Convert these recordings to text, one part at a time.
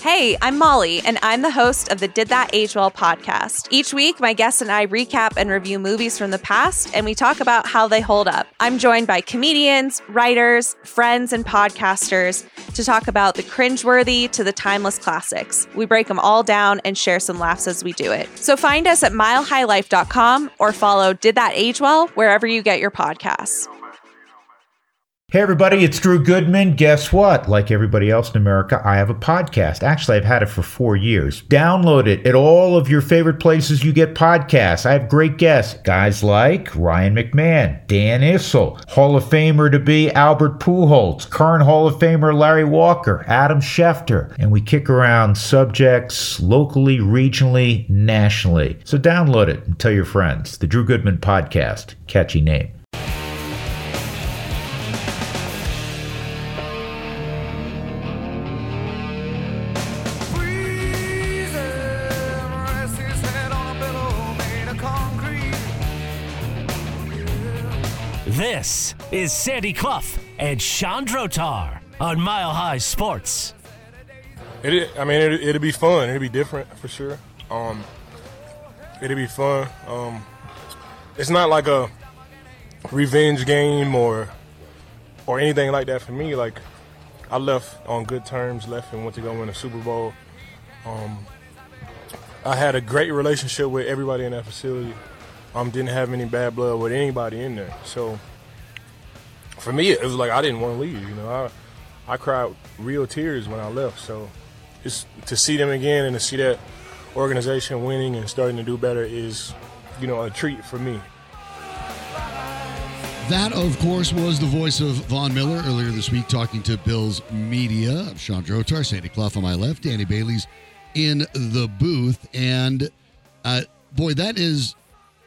Hey, I'm Molly, and I'm the host of the Did That Age Well podcast. Each week, my guests and I recap and review movies from the past, and we talk about how they hold up. I'm joined by comedians, writers, friends, and podcasters to talk about the cringeworthy to the timeless classics. We break them all down and share some laughs as we do it. So find us at milehighlife.com or follow Did That Age Well wherever you get your podcasts. Hey, everybody, it's Drew Goodman. Guess what? Like everybody else in America, I have a podcast. Actually, I've had it for four years. Download it at all of your favorite places you get podcasts. I have great guests, guys like Ryan McMahon, Dan Issel, Hall of Famer to be Albert Pujols, current Hall of Famer Larry Walker, Adam Schefter, and we kick around subjects locally, regionally, nationally. So download it and tell your friends. The Drew Goodman Podcast. Catchy name. This is Sandy Clough and Sean Drotar on Mile High Sports. It, I mean, it, it'll be fun. It'll be different for sure. Um, it'll be fun. Um, it's not like a revenge game or or anything like that for me. Like I left on good terms, left and went to go win a Super Bowl. Um, I had a great relationship with everybody in that facility. Um, didn't have any bad blood with anybody in there. So for me, it was like I didn't want to leave. You know, I I cried real tears when I left. So just to see them again and to see that organization winning and starting to do better is, you know, a treat for me. That, of course, was the voice of Von Miller earlier this week talking to Bills Media. I'm Sean Drotar, Sandy Clough on my left, Danny Bailey's in the booth. And uh, boy, that is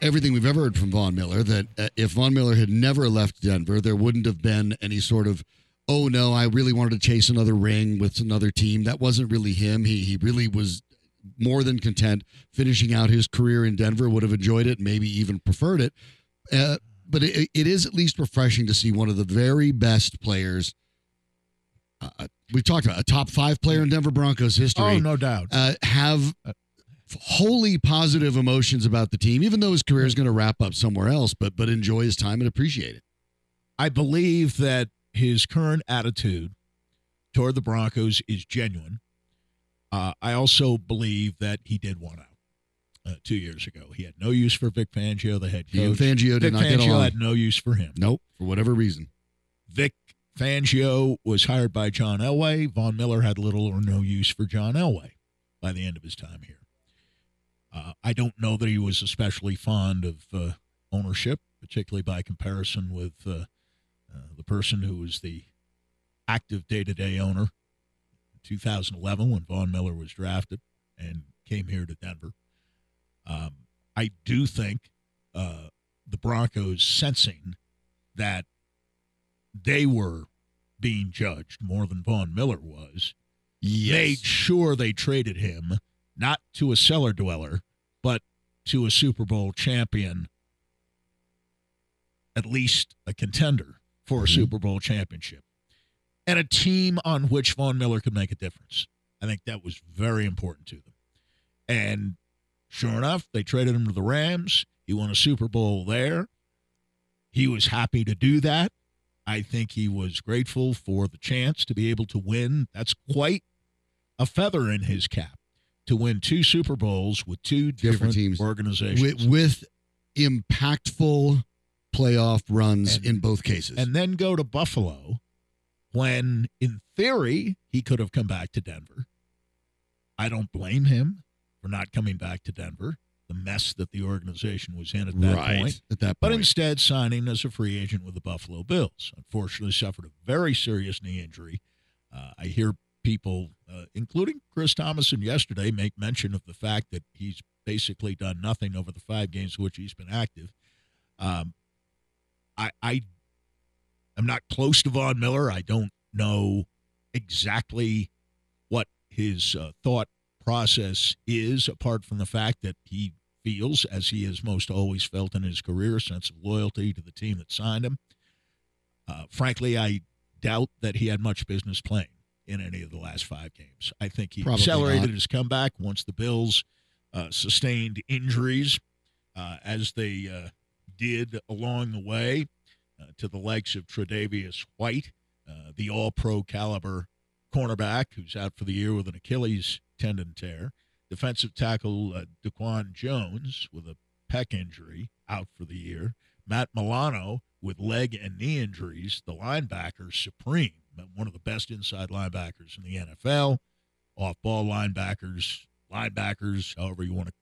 everything we've ever heard from Von Miller. That uh, if Von Miller had never left Denver, there wouldn't have been any sort of, oh no, I really wanted to chase another ring with another team. That wasn't really him. He he really was more than content finishing out his career in Denver. Would have enjoyed it, maybe even preferred it. Uh, but it, it is at least refreshing to see one of the very best players. Uh, we talked about a top five player in Denver Broncos history. Oh, no doubt. Uh, have wholly positive emotions about the team, even though his career is going to wrap up somewhere else. But but enjoy his time and appreciate it. I believe that his current attitude toward the Broncos is genuine. Uh, I also believe that he did want out uh, two years ago. He had no use for Vic Fangio, the head coach. Fangio did Vic not get Fangio along. had no use for him. Nope, for whatever reason. Vic Fangio was hired by John Elway. Von Miller had little or no use for John Elway by the end of his time here. Uh, I don't know that he was especially fond of uh, ownership, particularly by comparison with uh, uh, the person who was the active day to day owner in 2011 when Von Miller was drafted and came here to Denver. Um, I do think uh, the Broncos sensing that they were being judged more than Von Miller was, made sure they traded him not to a cellar dweller, but to a Super Bowl champion, at least a contender for a mm-hmm. Super Bowl championship, and a team on which Von Miller could make a difference. I think that was very important to them. And sure enough, they traded him to the Rams. He won a Super Bowl there. He was happy to do that. I think he was grateful for the chance to be able to win. That's quite a feather in his cap to win two Super Bowls with two different, Different teams. organizations. With, with impactful playoff runs in both cases. and then go to Buffalo when, in theory, he could have come back to Denver. I don't blame him for not coming back to Denver, the mess that the organization was in at that Right, point. at that point. But instead, signing as a free agent with the Buffalo Bills. Unfortunately, suffered a very serious knee injury Uh, I hear people, uh, including Chris Tomasson yesterday, make mention of the fact that he's basically done nothing over the five games in which he's been active. Um, I, I am not close to Von Miller. I don't know exactly what his uh, thought process is, apart from the fact that he feels, as he has most always felt in his career, a sense of loyalty to the team that signed him. Uh, frankly, I doubt that he had much business playing in any of the last five games. I think he Probably accelerated not. his comeback once the Bills uh, sustained injuries, uh, as they uh, did along the way uh, to the likes of Tredavious White, uh, the all pro caliber cornerback who's out for the year with an Achilles tendon tear, defensive tackle uh, Daquan Jones with a pec injury out for the year, Matt Milano with leg and knee injuries, the linebacker supreme, one of the best inside linebackers in the NFL, off ball linebackers, linebackers, however you want to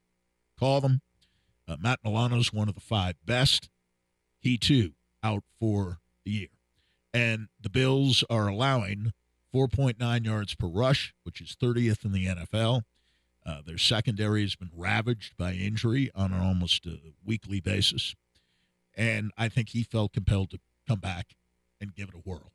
call them. Uh, Matt Milano's one of the five best. He too out for the year. And the Bills are allowing 4.9 yards per rush, which is 30th in the NFL. Uh, their secondary has been ravaged by injury on an almost uh, weekly basis. And I think he felt compelled to come back and give it a whirl.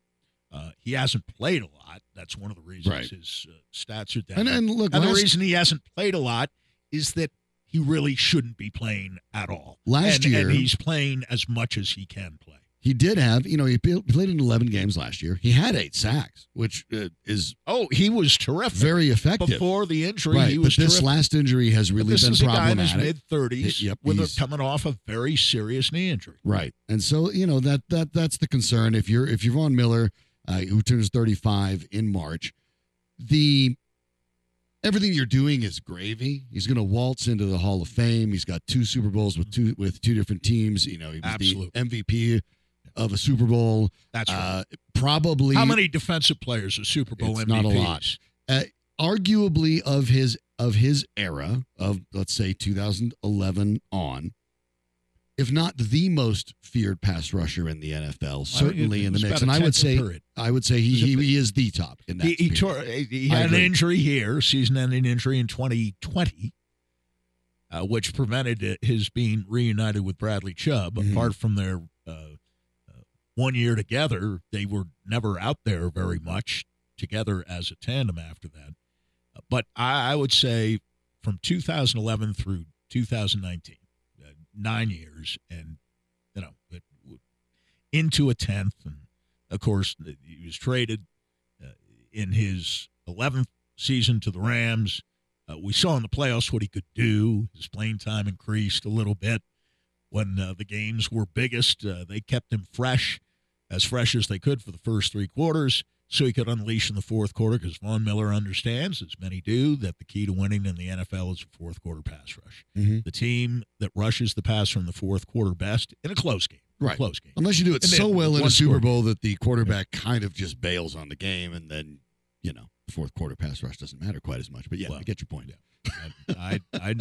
Uh, he hasn't played a lot. That's one of the reasons Right. his uh, stats are down. And, and look, And the reason he hasn't played a lot is that he really shouldn't be playing at all. Last and, year- and he's playing as much as he can play. he did have, you know, he played in 11 games last year. He had eight sacks, which uh, is Oh, he was terrific. very effective. Before the injury, right, he but was this terrific. last injury has But really this been is a guy in his problematic. mid thirties, Yep, with a, he's- coming off a very serious knee injury. Right, and so you know that that that's the concern. If you're if you're Von Miller, uh, who turns 35 in March, the everything you're doing is gravy. He's going to waltz into the Hall of Fame. He's got two Super Bowls with two with two different teams. You know, he was Absolutely. the MVP of a Super Bowl. That's right. Uh, probably How many defensive players are Super Bowl It's MVPs? not a lot. uh, arguably of his of his era of let's say 2011 on if not the most feared pass rusher in the NFL certainly in the mix and I would say period. I would say he, It was a he, he is the top in that He, he tore. He had an injury here, season-ending injury in 2020, uh, which prevented his being reunited with Bradley Chubb. Mhm. Apart from their uh, uh, one year together, they were never out there very much together as a tandem after that. But I, I would say from 2011 through 2019, uh, nine years, and you know, it, into a tenth, and of course he was traded uh, in his 11th season to the Rams. Uh, we saw in the playoffs what he could do. His playing time increased a little bit when uh, the games were biggest. Uh, they kept him fresh, as fresh as they could for the first three quarters, so he could unleash in the fourth quarter. Because Von Miller understands, as many do, that the key to winning in the NFL is a fourth quarter pass rush. Mhm. The team that rushes the pass from the fourth quarter best in a close game, Right. close game. unless you do it And so well in a Super. Bowl that the quarterback kind of just bails on the game and then you know the fourth quarter pass rush doesn't matter quite as much but yeah Well, I get your point I, I, I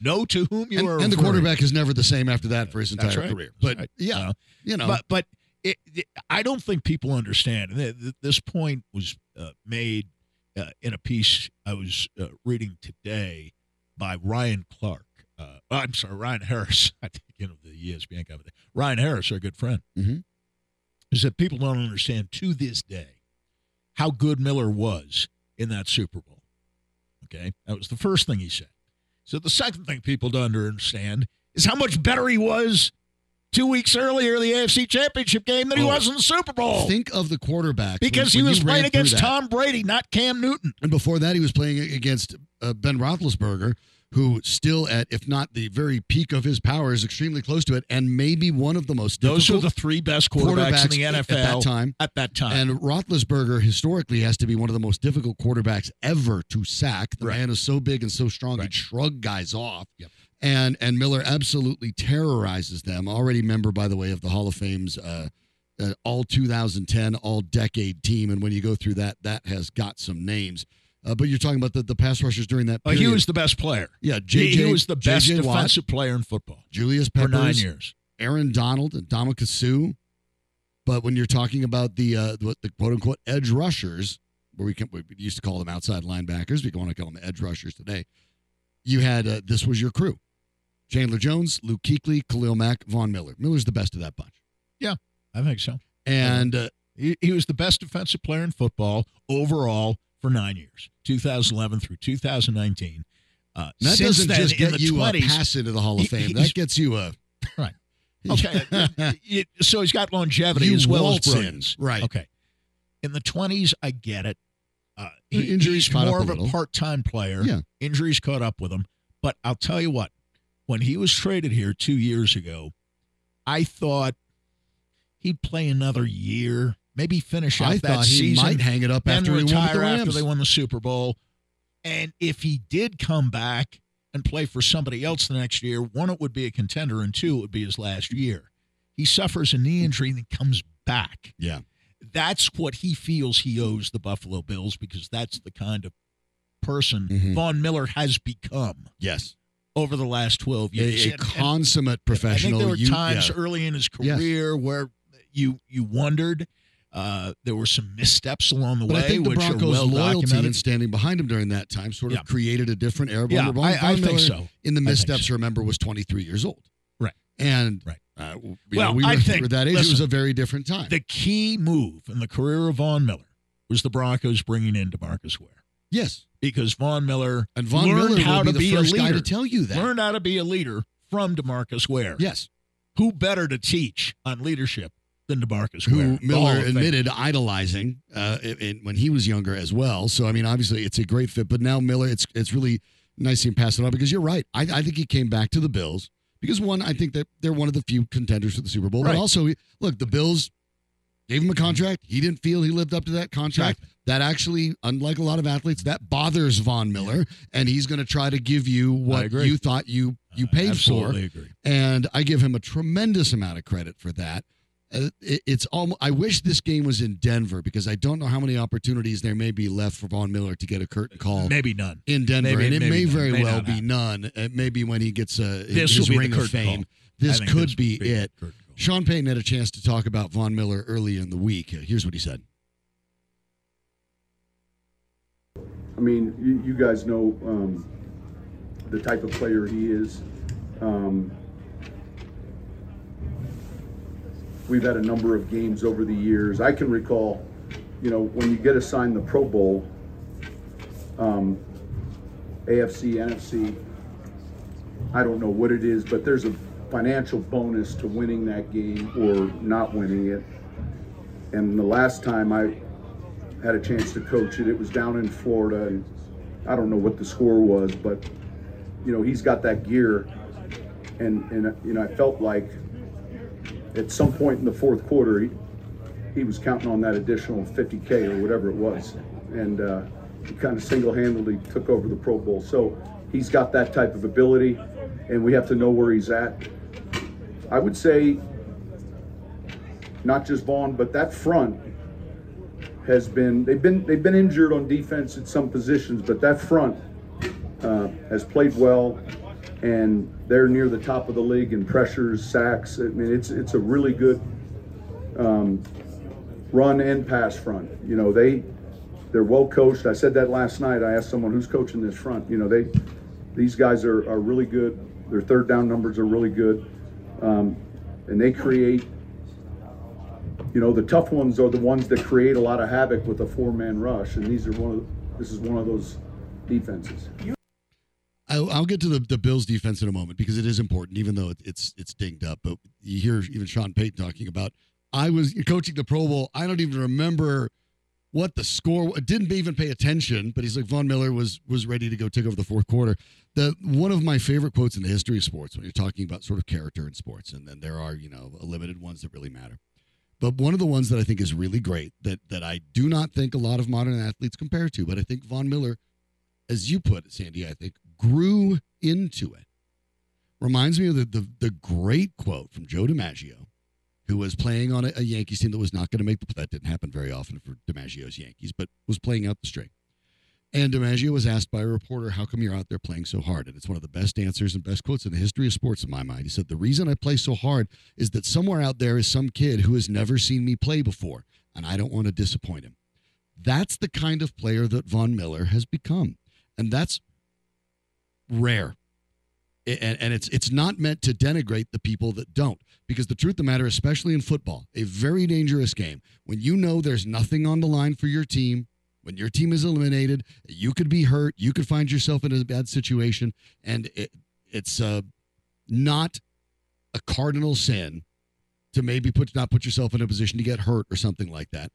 know to whom you and, are and the quarterback is never the same after that for his entire right. career but right. yeah Uh, you know but but it, it- I don't think people understand. and th- th- This point was uh, made uh, in a piece I was uh, reading today by Ryan Clark. Uh, I'm sorry, Ryan Harris. I think you know the ESPN guy. Ryan Harris, our good friend, Mhm. is that people don't understand to this day how good Miller was in that Super Bowl. Okay, that was the first thing he said. So the second thing people don't understand is how much better he was two weeks earlier in the AFC Championship game than he Oh. was in the Super Bowl. think of the quarterback because when- he when was playing against that. Tom Brady, not Cam Newton. And before that, he was playing against uh, Ben Roethlisberger, who still at, if not the very peak of his power, is extremely close to it, and maybe one of the most Those are the three best quarterbacks, in the NFL at that time. At that time. And Roethlisberger historically has to be one of the most difficult quarterbacks ever to sack. The Right. man is so big and so strong, Right. he'd shrug guys off. Yep. And and Miller absolutely terrorizes them. Already member, by the way, of the Hall of Fame's uh, uh, all 2010, all decade team. And when you go through that, that has got some names. Uh, but you're talking about the, the pass rushers during that Oh, period. he was the best player. yeah, He- JJ, he was the best JJ Watt, defensive player in football Julius for nine years. Aaron Donald and Ndamukong Suh. But when you're talking about the uh, what the quote unquote edge rushers, where we, can, we used to call them outside linebackers. We want to call them edge rushers today. You had uh, this was your crew: Chandler Jones, Luke Kuechly, Khalil Mack, Von Miller. Miller's the best of that bunch. Yeah, I think so. And uh, he, he was the best defensive player in football overall for nine years, 2011 through 2019. Uh, that doesn't then, just get you 20s, a pass into the Hall of Fame. he's- That gets you a right. Okay, It- so he's got longevity You as well as brilliance. right. Okay. In the 20s, I get it. Uh, he, Injuries he's caught more up of a a part-time player. Yeah. Injuries caught up with him. But I'll tell you what, when he was traded here two years ago, I thought he'd play another year, maybe finish out I that thought he season, might hang it up after he won with retire after they won the Super Bowl. And if he did come back and play for somebody else the next year, one, it would be a contender, and two, it would be his last year. He suffers a knee injury and then comes back. Yeah. That's what he feels he owes the Buffalo Bills because that's the kind of person Mhm. Von Miller has become Yes. Over the last 12 years. A, a And- and consummate professional. I think there were You- times yeah. early in his Yes. career where you you wondered. Uh, there were some missteps along the But way, I think the Broncos' well loyalty and standing behind him during that time sort of Yeah. created a different era. Yeah, Von- I- I think so. In the missteps, so. remember, was 23 years old. Right. And Right. Uh, Well, know, we I were, think- that age. it was a very different time. The key move in the career of Von Miller was the Broncos bringing in Demarcus Ware yes. because Von Miller And Von learned Miller how be to the be first a guy leader. to tell you that. Learned how to be a leader from Demarcus Ware. yes. Who better to teach on leadership than Demarcus Who Ware? Miller Fame. admitted idolizing uh, when he was younger as well. So I mean, obviously, it's a great fit. But now Miller, it's it's really nice to pass it on because you're right. I, I think he came back to the Bills because one, I think that they're one of the few contenders for the Super Bowl. Right. But also, look, the Bills gave him a contract. He didn't feel he lived up to that contract. That actually, unlike a lot of athletes, that bothers Von Miller, and he's going to try to give you what you thought you you paid for. absolutely agree. and I give him a tremendous amount of credit for that. Uh, it's almost. I wish this game was in Denver because I don't know how many opportunities there may be left for Von Miller to get a curtain call Maybe none. in Denver, maybe- and it may none. very May well be happen. none. Uh, maybe when he gets a This his will be the ring of fame, call. this could this be be it. curtain. Sean Payton had a chance to talk about Von Miller early in the week. Uh, Here's what he said. I mean, you, you guys know um, the type of player he is. Um, we've had a number of games over the years. I can recall, you know, when you get assigned the Pro Bowl, um, AFC, NFC, I don't know what it is, but there's a financial bonus to winning that game or not winning it. And the last time I had a chance to coach it. It was down in Florida, and I don't know what the score was, but you know he's got that gear, and and you know I felt like at some point in the fourth quarter he, he was counting on that additional 50k or whatever it was, and uh, he kind of single-handedly took over the Pro Bowl. So he's got that type of ability, and we have to know where he's at. I would say not just Von, but that front has been they've been they've been injured on defense at some positions, but that front uh, has played well, and they're near the top of the league in pressures, sacks. I mean, it's it's a really good um, run and pass front. You know, they they're well coached. I said that last night. I asked someone who's coaching this front. You know, they these guys are, are really good. Their third down numbers are really good, um, and they create you know, the tough ones are the ones that create a lot of havoc with a four-man rush, and these are one of this is one of those defenses. I'll get to the, the Bills defense in a moment because it is important, even though it, it's it's dinged up. But you hear even Sean Payton talking about. I was coaching the Pro Bowl. I don't even remember what the score. Didn't even pay attention. But he's like Von Miller was was ready to go take over the fourth quarter. The one of my favorite quotes in the history of sports when you're talking about sort of character in sports, and then there are you know limited ones that really matter. But one of the ones that I think is really great that that I do not think a lot of modern athletes compare to, but I think Von Miller, as you put it, Sandy, I think grew into it. Reminds me of the the, the great quote from Joe DiMaggio, who was playing on a, a Yankees team that was not going to make the that didn't happen very often for DiMaggio's Yankees, but was playing out the string. And DiMaggio was asked by a reporter, How come you're out there playing so hard? And it's one of the best answers and best quotes in the history of sports, in my mind. He said, The reason I play so hard is that somewhere out there is some kid who has never seen me play before, and I don't want to disappoint him. That's the kind of player that Von Miller has become. And that's rare. And, and it's it's not meant to denigrate the people that don't, because the truth of the matter, especially in football, a very dangerous game. When you know there's nothing on the line for your team, when your team is eliminated, you could be hurt, you could find yourself in a bad situation, and it, it's uh, not a cardinal sin to maybe put not put yourself in a position to get hurt or something like that.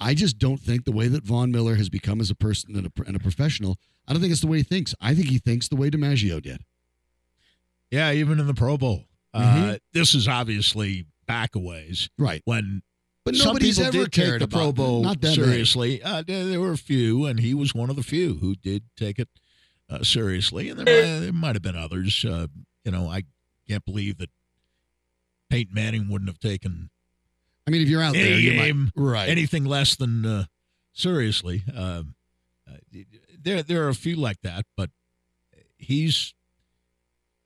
I just don't think the way that Von Miller has become as a person and a, and a professional, I don't think it's the way he thinks. I think he thinks the way DiMaggio did. Yeah, even in the Pro Bowl. Mm-hmm. Uh, this is obviously back a ways. Right. When But nobody's ever cared the Pro Bowl not that seriously. Uh, there, there were a few, and he was one of the few who did take it uh, seriously. And there, might- there might have been others. Uh, you know, I can't believe that Peyton Manning wouldn't have taken I mean, if you're out there, you might- right? anything less than uh, seriously. Um, uh, there, there are a few like that, but he's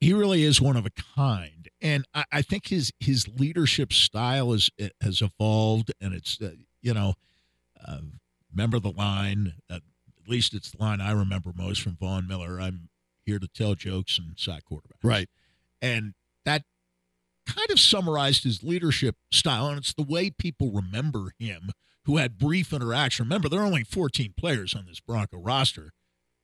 he really is one of a kind, and I, I think his his leadership style is has evolved, and it's uh, you know, uh, remember the line. Uh, at least it's the line I remember most from Von Miller. I'm here to tell jokes and sack quarterback. Right. And that kind of summarized his leadership style, and it's the way people remember him who had brief interaction. Remember, there are only 14 players on this Bronco roster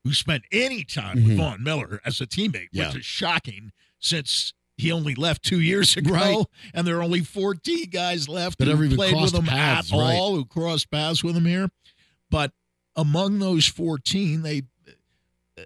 who spent any time with Mhm. Von Miller as a teammate, Yeah. which is shocking since he only left two years ago, Right. and there are only 14 guys left That who played with him paths, at right. all, who crossed paths with him here. But among those 14, they uh,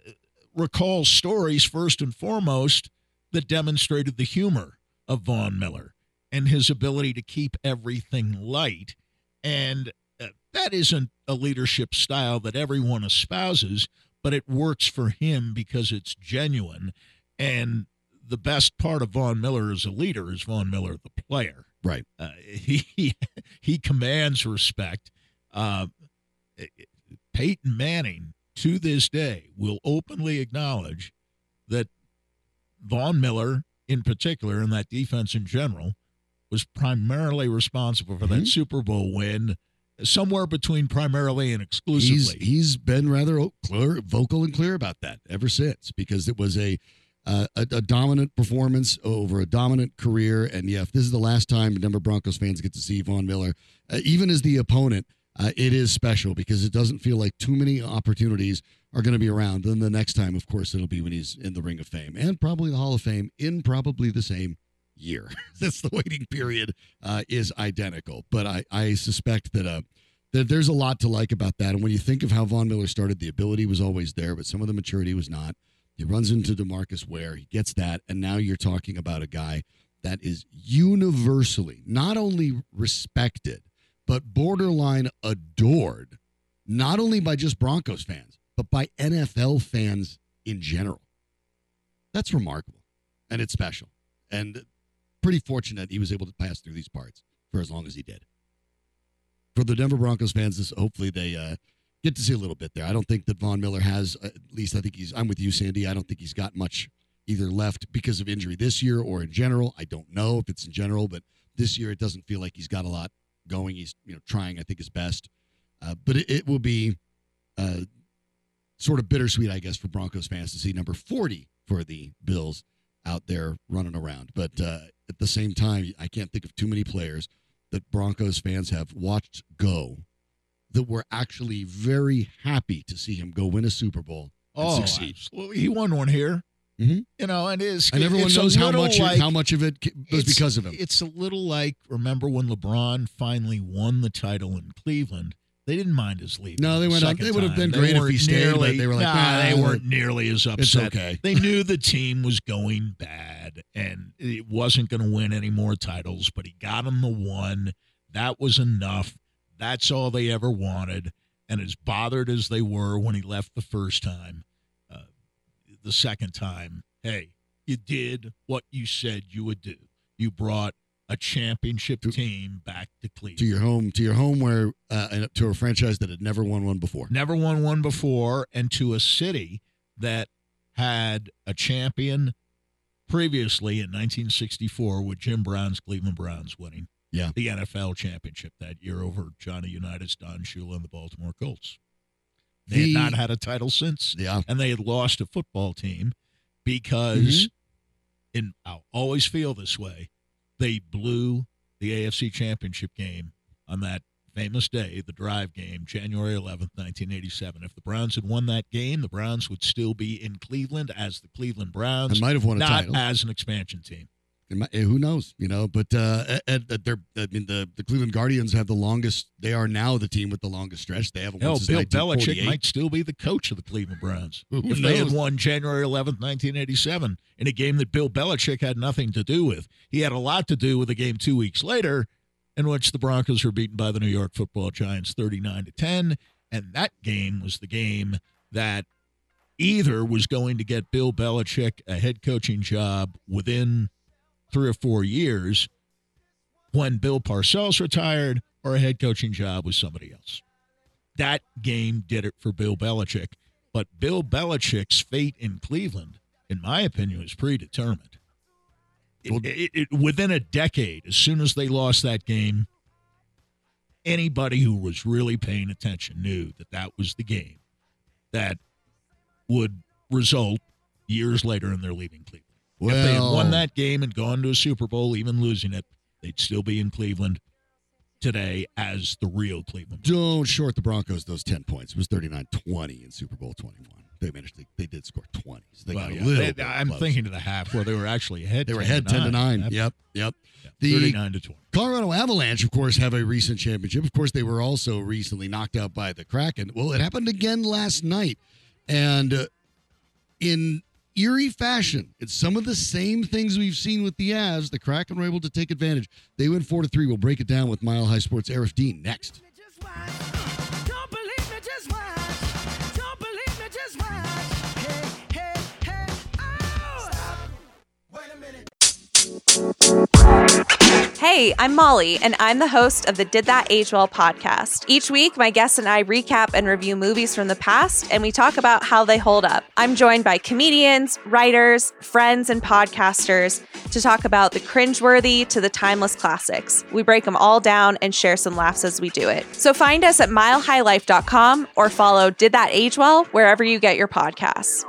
recall stories first and foremost that demonstrated the humor of Von Miller and his ability to keep everything light. And uh, that isn't a leadership style that everyone espouses, but it works for him because it's genuine. And the best part of Von Miller as a leader is Von Miller, the player. Right. Uh, he he commands respect. Uh, Peyton Manning, to this day, will openly acknowledge that Von Miller, in particular, and that defense in general, was primarily responsible for Mhm. that Super Bowl win. Somewhere between primarily and He's exclusively. he's been rather clear, vocal and clear about that ever since because it was a, uh, a a dominant performance over a dominant career. And yeah, if this is the last time Denver Broncos fans get to see Von Miller, uh, even as the opponent, uh, it is special because it doesn't feel like too many opportunities are going to be around. Then the next time, of course, it'll be when he's in the Ring of Fame and probably the Hall of Fame in probably the same year. That's the waiting period uh, is identical. But I, I suspect that uh, that there's a lot to like about that. And when you think of how Von Miller started, the ability was always there, but some of the maturity was not. He runs into Demarcus Ware, he gets that, and now you're talking about a guy that is universally not only respected but borderline adored, not only by just Broncos fans but by NFL fans in general. That's remarkable, and it's special, and pretty fortunate he was able to pass through these parts for as long as he did for the Denver Broncos fans, this, hopefully they uh, get to see a little bit there. I don't think that Von Miller has, at least I think he's, I'm with you, Sandy. I don't think he's got much either left because of injury this year or in general. I don't know if it's in general, but this year it doesn't feel like he's got a lot going. He's, you know, trying, I think, his best. Uh, but it, it will be uh, sort of bittersweet, I guess, for Broncos fans to see number 40 for the Bills out there running around. But uh, at the same time, I can't think of too many players that Broncos fans have watched go that were actually very happy to see him go win a Super Bowl and oh, succeed. absolutely. He won one here. Mhm. You know, and it is. And everyone knows how much like- how much of it was because of him. It's a little like remember when LeBron finally won the title in Cleveland. They didn't mind his leaving. No, they went on- second they would have been great if he stayed, but they were like, nah, "Nah, they weren't nearly as it's upset. okay." They knew the team was going bad and it wasn't going to win any more titles, but he got them the one. That was enough. That's all they ever wanted. And as bothered as they were when he left the first time, uh, the second time, hey, you did what you said you would do. You brought a championship team back to Cleveland. to your home, to your home, where uh, and to a franchise that had never won one before. Never won one before, and to a city that had a champion previously in 1964 with Jim Brown's Cleveland Browns winning Yeah. the NFL championship that year over Johnny Unitas, Don Shula, and the Baltimore Colts. They The- had not had a title since, Yeah. and they had lost a football team because, and I'll always feel this way, they blew the AFC championship game on that famous day, the drive game, January 11th, 1987. If the Browns had won that game, the Browns would still be in Cleveland as the Cleveland Browns, And might have won a not title. as an expansion team. Might- eh, who knows? You know, but uh, at, at their, I mean, the, the Cleveland Guardians have the longest. They are now the team with the longest stretch. They haven't Hell, Bill Belichick might still be the coach of the Cleveland Browns Who if they had won January 11th, 1987, in a game that Bill Belichick had nothing to do with. He had a lot to do with a game two weeks later, in which the Broncos were beaten by the New York Football Giants 39 to 10, and that game was the game that either was going to get Bill Belichick a head coaching job within three or four years when Bill Parcells retired, or a head coaching job with somebody else that game did it for Bill Belichick. But Bill Belichick's fate in Cleveland, in my opinion, was predetermined. It- it- it- within a decade, as soon as they lost that game, anybody who was really paying attention knew that that was the game that would result years later in their leaving Cleveland. If they had won that game and gone to a Super Bowl, even losing it, they'd still be in Cleveland today as the real Cleveland. Don't short the Broncos those 10 points. It was 39-20 in Super Bowl 21. They managed to, they did score 20. So they Well, got a yeah, little they- bit I'm close. thinking to the half where they were actually ahead. they were ahead 10 to 9. Yep. Yep, yep. Yeah, The 39 to 20. Colorado Avalanche, of course, have a recent championship. Of course, they were also recently knocked out by the Kraken. Well, it happened again last night. And uh, in eerie fashion, it's some of the same things we've seen with the Avs. The Kraken were able to take advantage. They win 4 to 3. We'll break it down with Mile High Sports' Aarif Deen next. Hey, I'm Molly, and I'm the host of the Did That Age Well podcast. Each week, my guests and I recap and review movies from the past, and we talk about how they hold up. I'm joined by comedians, writers, friends, and podcasters to talk about the cringeworthy to the timeless classics. We break them all down and share some laughs as we do it. So find us at milehighlife.com or follow Did That Age Well wherever you get your podcasts.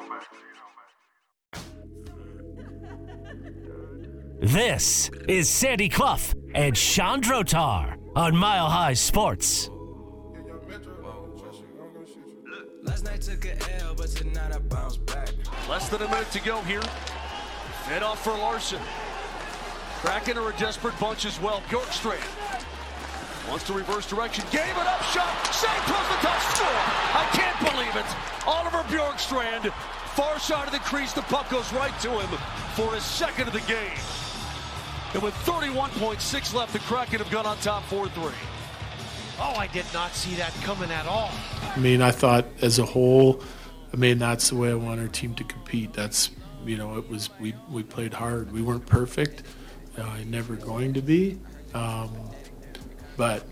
This is Sandy Clough and Sean Drotar on Mile High Sports. Last night took a L, but tonight I bounce back. Less than a minute to go here. Head off for Larson. Kraken are a desperate bunch as well. Bjorkstrand wants to reverse direction. Gave it up. Shot. Save plus the touch. Score. I can't believe it. Oliver Bjorkstrand. Far side of the crease. The puck goes right to him for his second of the game. And with 31.6 left, the Kraken have gone on top 4-3. Oh, I did not see that coming at all. I mean, I thought as a whole, I mean, that's the way I want our team to compete. That's, you know, it was, we, we played hard. We weren't perfect, uh, never going to be, um, but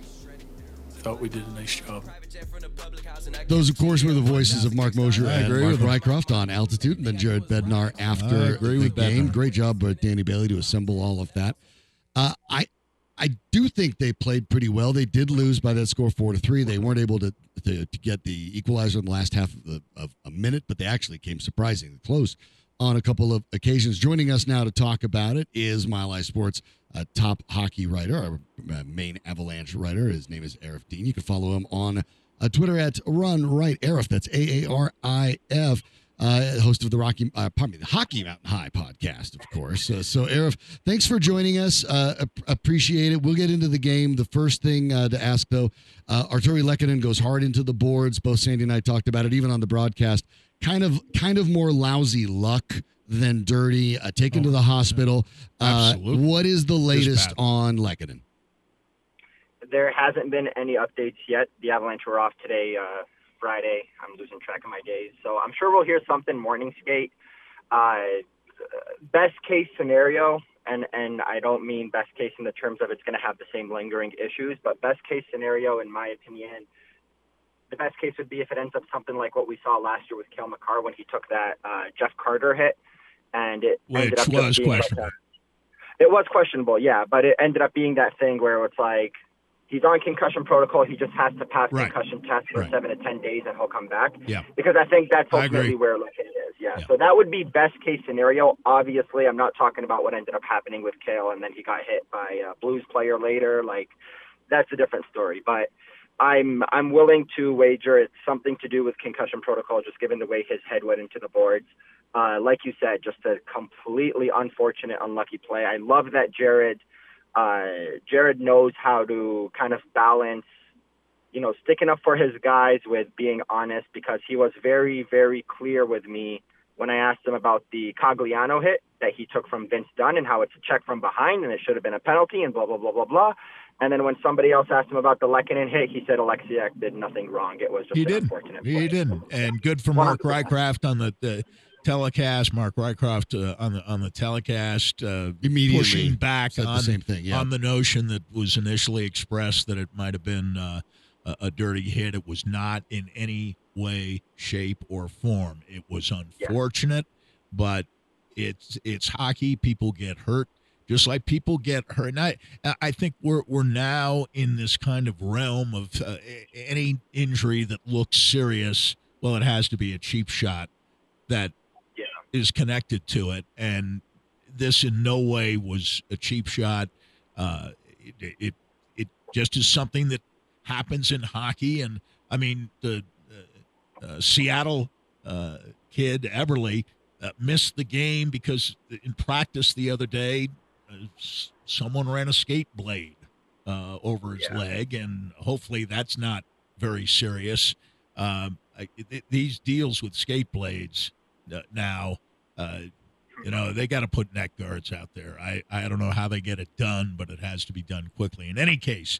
I thought we did a nice job. Those, of course, were the voices of Mark Mosher I and agree Mark with. Rycroft on Altitude, and then Jared Bednar I after agree the game. Bednar. Great job by Danny Bailey to assemble all of that. Uh, I I do think they played pretty well. They did lose by that score four to three. They weren't able to to, to get the equalizer in the last half of, the, of a minute, but they actually came surprisingly close on a couple of occasions. Joining us now to talk about it is Mile High Sports uh, top hockey writer, our uh, main Avalanche writer. His name is Aarif Deen. You can follow him on uh, Twitter at Run Right Arif. That's A A R I F. Uh, host of the Rocky, uh, pardon me, the Hockey Mountain High podcast, of course. Uh, so, Aarif, thanks for joining us. Uh, ap- appreciate it. We'll get into the game. The first thing uh, to ask, though, uh, Artturi Lehkonen goes hard into the boards. Both Sandy and I talked about it, even on the broadcast. Kind of, kind of more lousy luck than dirty. Uh, taken to the hospital. Uh, Absolutely. what is the latest on Lekkinen? There hasn't been any updates yet. The Avalanche were off today, uh, Friday. I'm losing track of my days, so I'm sure we'll hear something morning skate. Uh, best case scenario, and and I don't mean best case in the terms of it's going to have the same lingering issues, but best case scenario, in my opinion, the best case would be if it ends up something like what we saw last year with Cale Makar when he took that uh, Jeff Carter hit, and it ended Which up was being like questionable. a- It was questionable, yeah, but it ended up being that thing where it's like he's on concussion protocol. He just has to pass Right. concussion tests for Right. seven to ten days, and he'll come back. Yeah. Because I think that's ultimately where like it is. Yeah. So that would be best case scenario. Obviously, I'm not talking about what ended up happening with Cale, and then he got hit by a Blues player later. Like that's a different story. But I'm I'm willing to wager it's something to do with concussion protocol, just given the way his head went into the boards. Uh, like you said, just a completely unfortunate, unlucky play. I love that Jared uh, Jared knows how to kind of balance, you know, sticking up for his guys with being honest because he was very, very clear with me when I asked him about the Cogliano hit that he took from Vince Dunn and how it's a check from behind and it should have been a penalty and blah, blah, blah, blah, blah. And then when somebody else asked him about the Lehkonen hit, he said Alexiak did nothing wrong. It was just He an didn't. unfortunate He didn't. And good for Mark Rycroft on the, the telecast. Mark Rycroft uh, on the on the telecast uh, Immediately pushing back said the on same thing, yeah. on the notion that was initially expressed that it might have been uh, a, a dirty hit. It was not in any way, shape, or form. It was unfortunate, but it's it's hockey. People get hurt. Just like people get hurt, and I, I think we're we're now in this kind of realm of uh, any injury that looks serious. Well, it has to be a cheap shot that is connected to it, and this in no way was a cheap shot. Uh, it, it it just is something that happens in hockey, and I mean the uh, uh, Seattle uh, kid Eberle uh, missed the game because in practice the other day, uh, someone ran a skate blade uh, over his leg, and hopefully that's not very serious. Um, I, th- these deals with skate blades now, uh, you know, they got to put neck guards out there. I, I don't know how they get it done, but it has to be done quickly. In any case,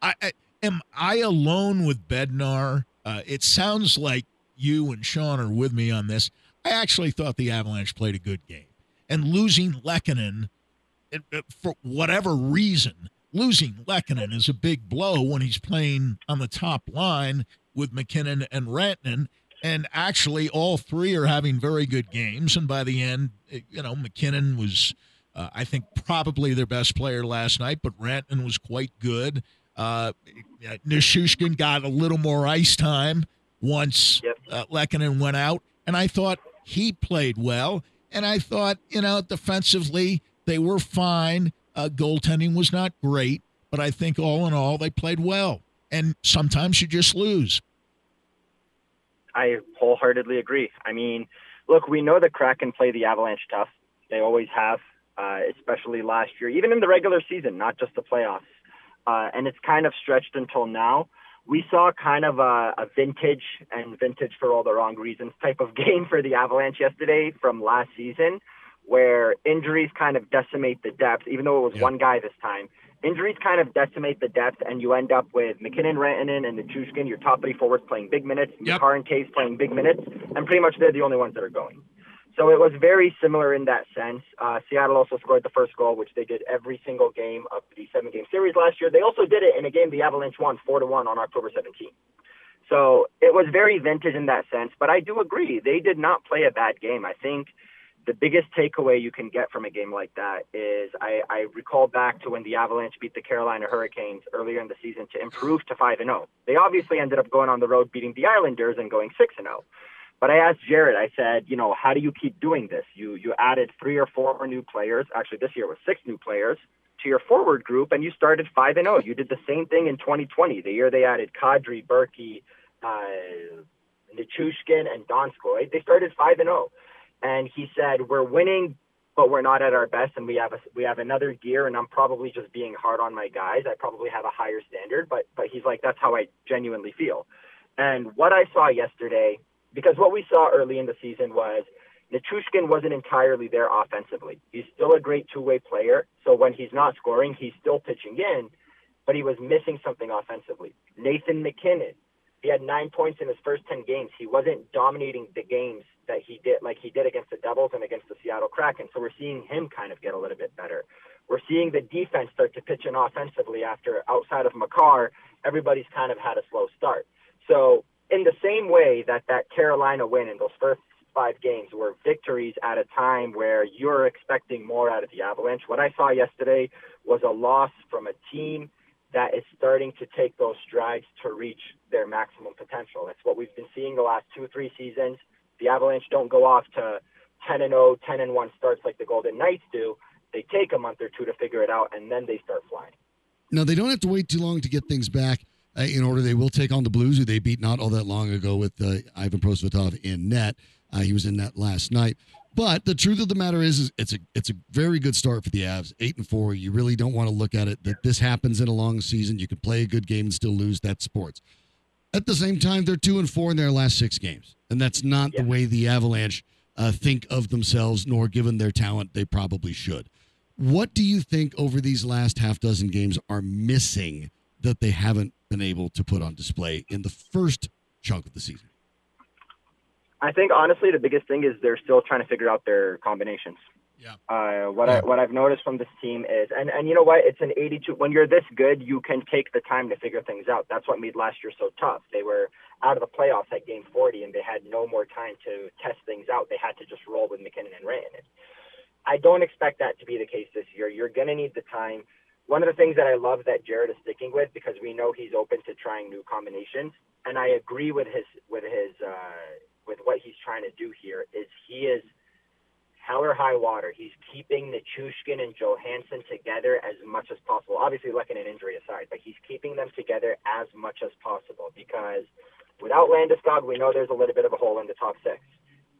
I, I am I alone with Bednar? Uh, it sounds like you and Sean are with me on this. I actually thought the Avalanche played a good game, and losing Lehkonen, it- it- for whatever reason, losing Lehkonen is a big blow when he's playing on the top line with MacKinnon and Rantanen. And actually, all three are having very good games. And by the end, eh, you know, MacKinnon was, uh, I think, probably their best player last night, but Rantanen was quite good. Uh, Nichushkin got a little more ice time once uh, Lehkonen went out, and I thought he played well. And I thought, you know, defensively they were fine. Uh, goaltending was not great, but I think all in all they played well. And sometimes you just lose. I wholeheartedly agree. I mean, look, we know the Kraken play the Avalanche tough. They always have, uh, especially last year, even in the regular season, not just the playoffs. Uh, and it's kind of stretched until now. We saw kind of a, a vintage and vintage for all the wrong reasons type of game for the Avalanche yesterday from last season, where injuries kind of decimate the depth, even though it was one guy this time. Injuries kind of decimate the depth, and you end up with MacKinnon, Rantanen, and Nichushkin, your top three forwards playing big minutes, Makar and Case playing big minutes, and pretty much they're the only ones that are going. So it was very similar in that sense. Uh, Seattle also scored the first goal, which they did every single game of the seven-game series last year. They also did it in a game the Avalanche won four to one on October 17th. So it was very vintage in that sense. But I do agree they did not play a bad game. I think the biggest takeaway you can get from a game like that is I, I recall back to when the Avalanche beat the Carolina Hurricanes earlier in the season to improve to five and zero. They obviously ended up going on the road beating the Islanders and going six and zero. But I asked Jared, I said, you know, how do you keep doing this? You you added three or four new players. Actually, this year was six new players to your forward group, and you started five and zero. You did the same thing in 2020, the year they added Kadri, Berkey, uh, Nichushkin, and Donskoy. They started five and zero, and he said, we're winning, but we're not at our best, and we have a we have another gear, and I'm probably just being hard on my guys. I probably have a higher standard, but but he's like, that's how I genuinely feel. And what I saw yesterday, because what we saw early in the season was Nichushkin wasn't entirely there offensively. He's still a great two-way player, so when he's not scoring, he's still pitching in, but he was missing something offensively. Nathan MacKinnon, he had nine points in his first 10 games. He wasn't dominating the games that he did, like he did against the Devils and against the Seattle Kraken. So we're seeing him kind of get a little bit better. We're seeing the defense start to pitch in offensively after outside of Makar, everybody's kind of had a slow start. So in the same way that that Carolina win in those first five games were victories at a time where you're expecting more out of the Avalanche. What I saw yesterday was a loss from a team that is starting to take those strides to reach their maximum potential. That's what we've been seeing the last two, three seasons. The Avalanche don't go off to 10 and 0, 10 and 1 starts like the Golden Knights do. They take a month or two to figure it out, and then they start flying. Now they don't have to wait too long to get things back. Uh, in order, they will take on the Blues, who they beat not all that long ago with uh, Ivan Prosvetov in net. Uh, he was in net last night. But the truth of the matter is, is it's a it's a very good start for the Avs. Eight and four. You really don't want to look at it that this happens in a long season. You can play a good game and still lose. That sports. At the same time, they're two and four in their last six games, and that's not the way the Avalanche uh, think of themselves, nor given their talent, they probably should. What do you think over these last half dozen games are missing that they haven't been able to put on display in the first chunk of the season? I think honestly, the biggest thing is they're still trying to figure out their combinations. Yeah. Uh, what I what I've noticed from this team is, and and you know what, it's an 82. When you're this good, you can take the time to figure things out. That's what made last year so tough. They were out of the playoffs at game 40, and they had no more time to test things out. They had to just roll with MacKinnon and Rantanen. I don't expect that to be the case this year. You're going to need the time. One of the things that I love that Jared is sticking with because we know he's open to trying new combinations, and I agree with his with his uh, with what he's trying to do here is he is hell or high water. He's keeping Nichushkin and Johansen together as much as possible. Obviously, looking an injury aside, but he's keeping them together as much as possible because without Landeskog, we know there's a little bit of a hole in the top six.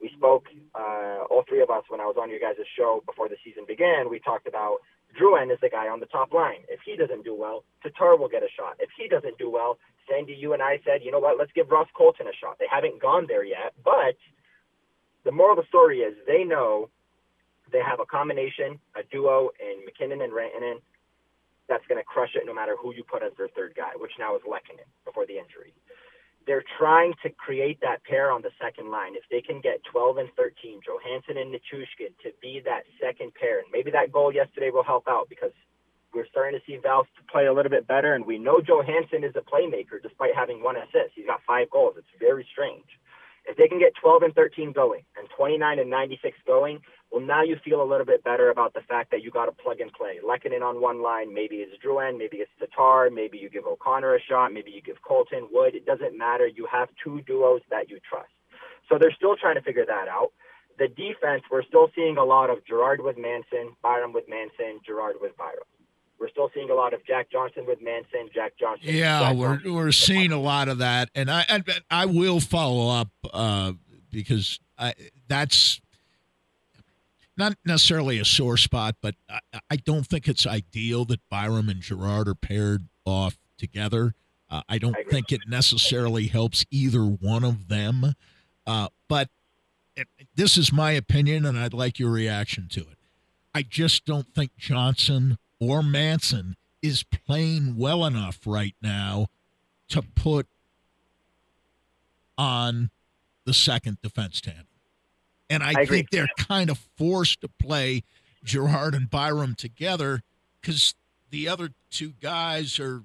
We spoke, uh, all three of us, when I was on your guys' show before the season began. We talked about Drouin is the guy on the top line. If he doesn't do well, Tatar will get a shot. If he doesn't do well, Sandy, you and I said, you know what, let's give Ross Colton a shot. They haven't gone there yet, but the moral of the story is they know they have a combination, a duo in MacKinnon and Rantanen that's going to crush it no matter who you put as their third guy, which now is Lehkonen before the injury. They're trying to create that pair on the second line. If they can get 12 and 13, Johansen and Nichushkin to be that second pair, and maybe that goal yesterday will help out because we're starting to see Val play a little bit better, and we know Johansen is a playmaker despite having one assist. He's got five goals. It's very strange. If they can get 12 and 13 going and 29 and 96 going, well, now you feel a little bit better about the fact that you got to plug and play. Lehkonen on one line, maybe it's Drouin, maybe it's Tatar, maybe you give O'Connor a shot, maybe you give Colton Wood. It doesn't matter. You have two duos that you trust. So they're still trying to figure that out. The defense, we're still seeing a lot of Girard with Manson, Byram with Manson, Girard with Byram. We're still seeing a lot of Jack Johnson with Manson, Jack Johnson. Yeah, Jack we're Johnson. we're seeing a lot of that, and I I, I will follow up uh, because I, that's not necessarily a sore spot, but I, I don't think it's ideal that Byram and Girard are paired off together. Uh, I don't think it necessarily helps either one of them, uh, but it, this is my opinion, and I'd like your reaction to it. I just don't think Johnson or Manson is playing well enough right now to put on the second defense tandem. And I, I agree. think they're kind of forced to play Girard and Byram together because the other two guys are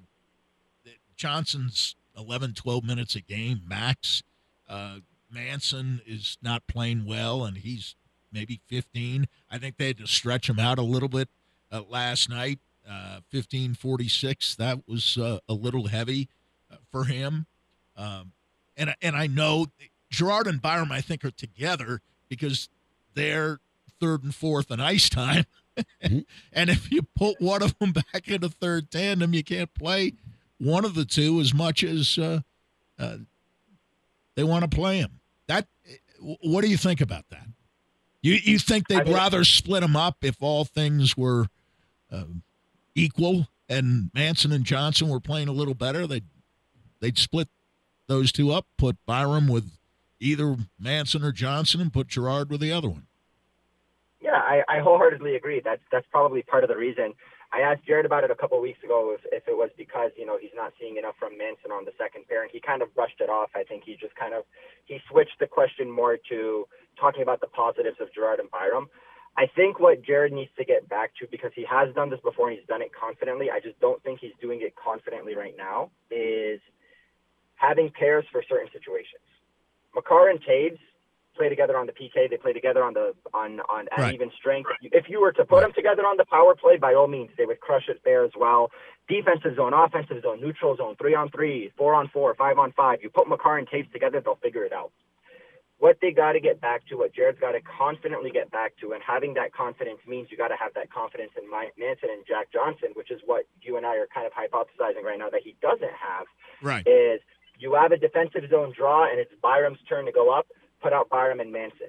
Johnson's 11, 12 minutes a game max. Uh, Manson is not playing well, and he's maybe 15. I think they had to stretch him out a little bit uh, last night. Uh, 1546, that was uh, a little heavy uh, for him. Um, and, and I know Girard and Byram, I think, are together because they're third and fourth in ice time. and if you put one of them back in a third tandem, you can't play one of the two as much as uh, uh, they want to play him. That, what do you think about that? You you think they'd rather split them up if all things were uh, equal and Manson and Johnson were playing a little better? They'd they'd split those two up, put Byram with either Manson or Johnson, and put Girard with the other one. Yeah, I, I wholeheartedly agree. That's that's probably part of the reason. I asked Jared about it a couple of weeks ago if, if it was because you know he's not seeing enough from Manson on the second pair, and he kind of brushed it off. I think he just kind of he switched the question more to talking about the positives of Girard and Byram. I think what Jared needs to get back to because he has done this before and he's done it confidently. I just don't think he's doing it confidently right now. Is having pairs for certain situations. Makar and Toews play together on the PK. They play together on the on on at Right. even strength. If you were to put them together on the power play, by all means, they would crush it there as well. Defensive zone, offensive zone, neutral zone, three on three, four on four, five on five. You put Makar and Toews together, they'll figure it out. What they got to get back to, what Jared's got to confidently get back to, and having that confidence means you got to have that confidence in Mi- Manson and Jack Johnson, which is what you and I are kind of hypothesizing right now that he doesn't have Right. is you have a defensive zone draw and it's Byram's turn to go up, put out Byram and Manson.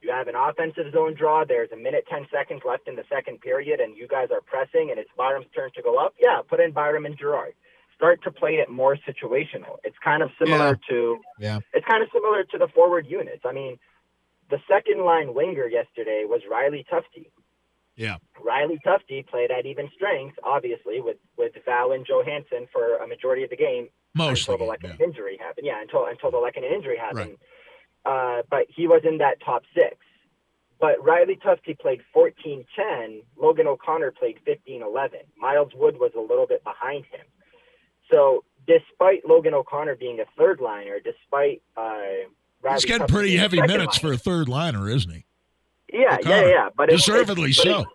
You have an offensive zone draw, there's a minute 10 seconds left in the second period, and you guys are pressing and it's Byram's turn to go up. Yeah, put in Byram and Girard. Start to play it more situational. It's kind of similar to Yeah. it's kind of similar to the forward units. I mean, the second line winger yesterday was Riley Tufte. Yeah. Riley Tufte played at even strength, obviously, with with Val and Johansen for a majority of the game Most until the Lehkonen injury happened. Yeah, until until the Lehkonen injury happened. Uh, but he was in that top six. But Riley Tufte played 14-10. Logan O'Connor played 15-11. Miles Wood was a little bit behind him. So despite Logan O'Connor being a third liner, despite uh, Riley He's getting Tufte pretty heavy minutes liner- for a third liner, isn't he? yeah, yeah, O'Connor. yeah. But deservedly it's- but so. it's-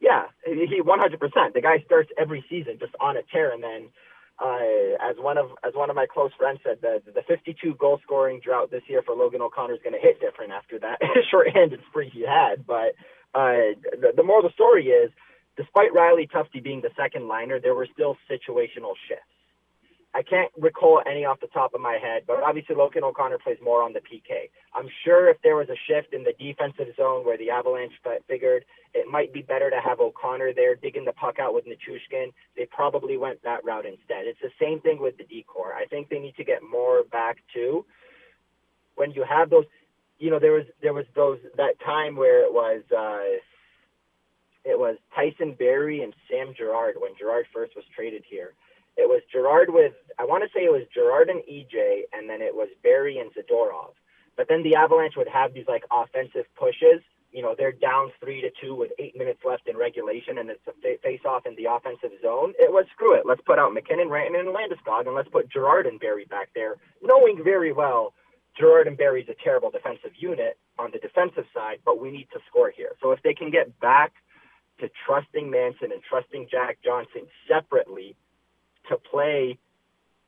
Yeah, he 100%. The guy starts every season just on a tear, and then, uh, as one of as one of my close friends said, the the 52 goal scoring drought this year for Logan O'Connor is going to hit different after that short-handed spree he had. But uh, the, the moral of the story is, despite Riley Tufte being the second liner, there were still situational shifts. I can't recall any off the top of my head, but obviously Logan O'Connor plays more on the PK. I'm sure if there was a shift in the defensive zone where the Avalanche figured it might be better to have O'Connor there digging the puck out with Nichushkin, they probably went that route instead. It's the same thing with the decor. I think they need to get more back to when you have those. You know, there was there was those that time where it was. Uh, it was Tyson Barrie and Sam Girard when Girard first was traded here. It was Girard with I want to say it was Girard and EJ, and then it was Barrie and Zadorov. But then the Avalanche would have these like offensive pushes. You know, they're down three to two with eight minutes left in regulation, and it's a face-off in the offensive zone. It was screw it. Let's put out MacKinnon, Ranton, and Landeskog, and let's put Girard and Barrie back there, knowing very well Girard and Barrie's a terrible defensive unit on the defensive side, but we need to score here. So if they can get back to trusting Manson and trusting Jack Johnson separately to play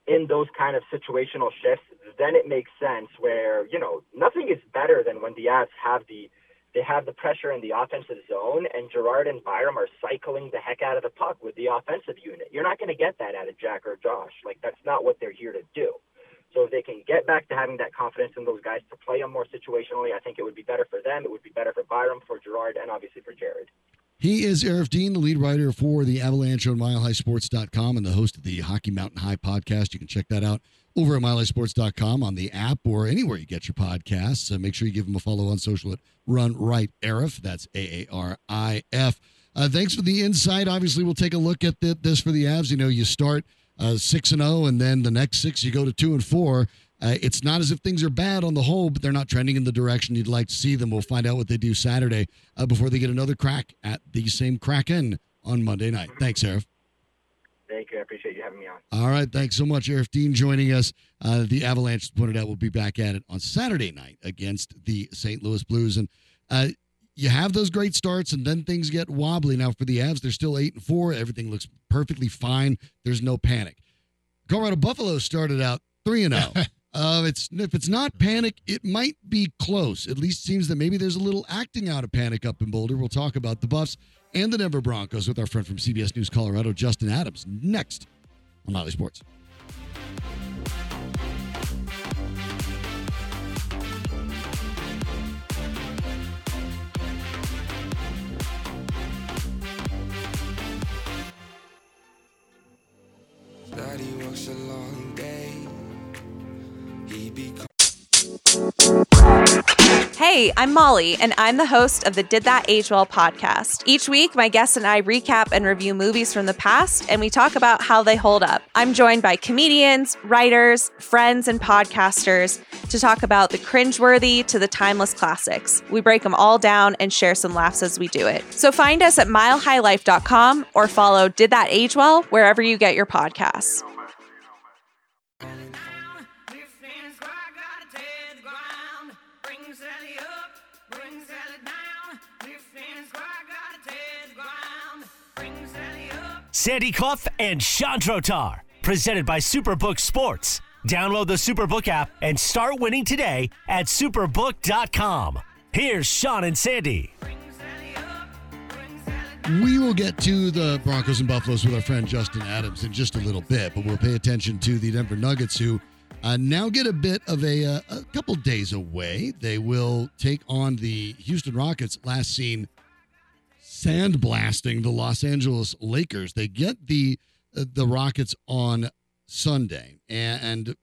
in those kind of situational shifts, then it makes sense where, you know, nothing is better than when the Avs have the they have the pressure in the offensive zone and Girard and Byram are cycling the heck out of the puck with the offensive unit. You're not going to get that out of Jack or Josh. Like that's not what they're here to do. So if they can get back to having that confidence in those guys to play them more situationally, I think it would be better for them. It would be better for Byram, for Girard, and obviously for Jared. He is Aarif Deen, the lead writer for the Avalanche on MileHighSports.com and the host of the Hockey Mountain High podcast. You can check that out over at MileHighSports.com on the app or anywhere you get your podcasts. Uh, make sure you give him a follow on social at Run Right Aarif. That's A A R I F. Uh, thanks for the insight. Obviously, we'll take a look at th- this for the Avs. You know, you start uh, six and zero, and then the next six you go to two and four. Uh, it's not as if things are bad on the whole, but they're not trending in the direction you'd like to see them. We'll find out what they do Saturday uh, before they get another crack at the same Kraken on Monday night. Thanks, Aarif. Thank you. I appreciate you having me on. All right, thanks so much, Aarif Deen, joining us. Uh, the Avalanche pointed out will be back at it on Saturday night against the St. Louis Blues, and uh, you have those great starts, and then things get wobbly. Now for the Avs, they're still eight and four. Everything looks perfectly fine. There's no panic. Colorado Buffalo started out three and zero. Uh, it's if it's not panic, it might be close. At least seems that maybe there's a little acting out of panic up in Boulder. We'll talk about the Buffs and the Denver Broncos with our friend from CBS News Colorado, Justin Adams, next on Mile High Sports. Daddy a long day. Hey, I'm Molly, and I'm the host of the Did That Age Well podcast. Each week, my guests and I recap and review movies from the past, and we talk about how they hold up. I'm joined by comedians, writers, friends, and podcasters to talk about the cringeworthy to the timeless classics. We break them all down and share some laughs as we do it. So find us at milehighlife.com or follow Did That Age Well wherever you get your podcasts. Sandy Clough and Sean Drotar, presented by Superbook Sports. Download the Superbook app and start winning today at superbook.com. Here's Sean and Sandy. We will get to the Broncos and Buffaloes with our friend Justin Adams in just a little bit, but we'll pay attention to the Denver Nuggets, who uh, now get a bit of a, uh, a couple days away. They will take on the Houston Rockets, last seen sandblasting the Los Angeles Lakers. They get the uh, the Rockets on Sunday, and, and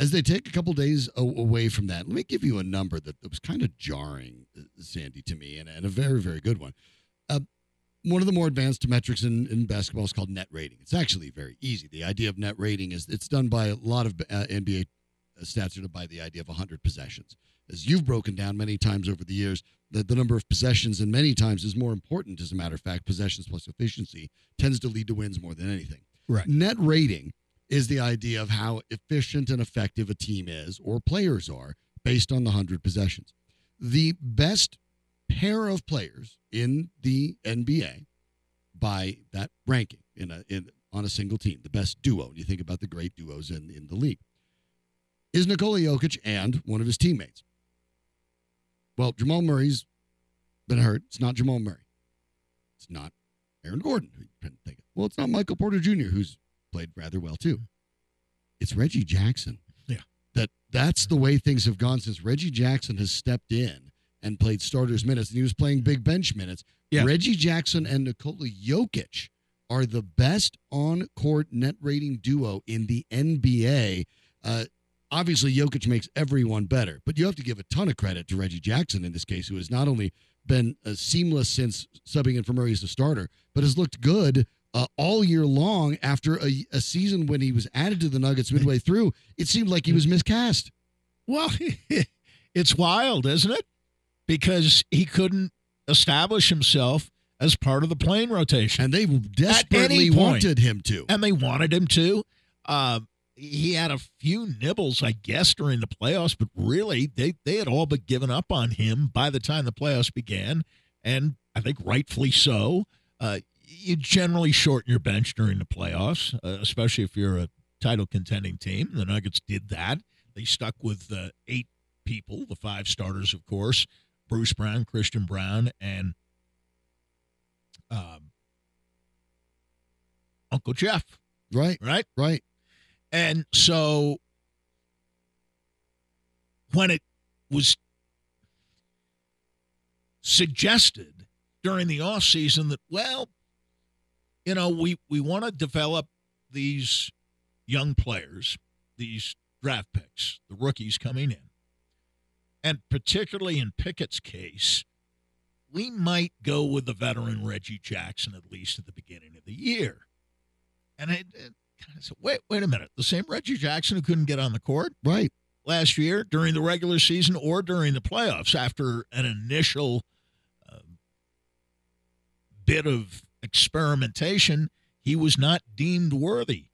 as they take a couple days away from that, let me give you a number that, was kind of jarring, uh, Sandy, to me, and, and a very very good one. Uh, one of the more advanced metrics in, in basketball is called net rating. It's actually very easy. The idea of net rating is it's done by a lot of uh, NBA stats are by the idea of 100 possessions. As you've broken down many times over the years, that the number of possessions and many times is more important. As a matter of fact, possessions plus efficiency tends to lead to wins more than anything. Right. Net rating is the idea of how efficient and effective a team is or players are based on the 100 possessions. The best pair of players in the NBA by that ranking in a in on a single team, the best duo. And you think about the great duos in, in the league. Is Nikola Jokic and one of his teammates. Well, Jamal Murray's been hurt. It's not Jamal Murray. It's not Aaron Gordon. who you couldn't think of. Well, it's not Michael Porter Jr., who's played rather well too. It's Reggie Jackson. Yeah. That that's the way things have gone since Reggie Jackson has stepped in and played starters minutes, and he was playing big bench minutes. Yeah. Reggie Jackson and Nikola Jokic are the best on court net rating duo in the NBA. Uh, obviously, Jokic makes everyone better, but you have to give a ton of credit to Reggie Jackson in this case, who has not only been uh, seamless since subbing in for Murray as a starter, but has looked good uh, all year long after a, a season when he was added to the Nuggets midway through. It seemed like he was miscast. Well, it's wild, isn't it? Because he couldn't establish himself as part of the playing rotation. And they desperately wanted him to. And they wanted him to. Uh, he had a few nibbles, I guess, during the playoffs, but really, they, they had all but given up on him by the time the playoffs began. And I think rightfully so. Uh, you generally shorten your bench during the playoffs, uh, especially if you're a title contending team. The Nuggets did that. They stuck with uh, eight people, the five starters, of course Bruce Brown, Christian Braun, and um, Uncle Jeff. Right. Right. Right. And so when it was suggested during the off season that, well, you know, we, we want to develop these young players, these draft picks, the rookies coming in. And particularly in Pickett's case, we might go with the veteran Reggie Jackson at least at the beginning of the year. And it, it of said, wait, wait a minute. The same Reggie Jackson who couldn't get on the court Right. last year during the regular season or during the playoffs after an initial uh, bit of experimentation, he was not deemed worthy.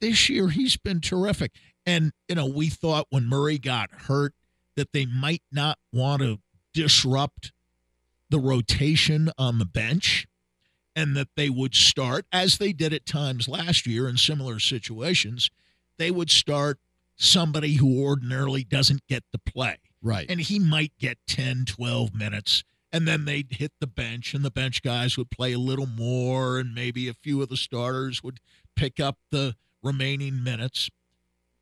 This year, he's been terrific. And, you know, we thought when Murray got hurt that they might not want to disrupt the rotation on the bench and that they would start, as they did at times last year in similar situations, they would start somebody who ordinarily doesn't get to play. Right. And he might get 10, 12 minutes. And then they'd hit the bench, and the bench guys would play a little more, and maybe a few of the starters would pick up the remaining minutes.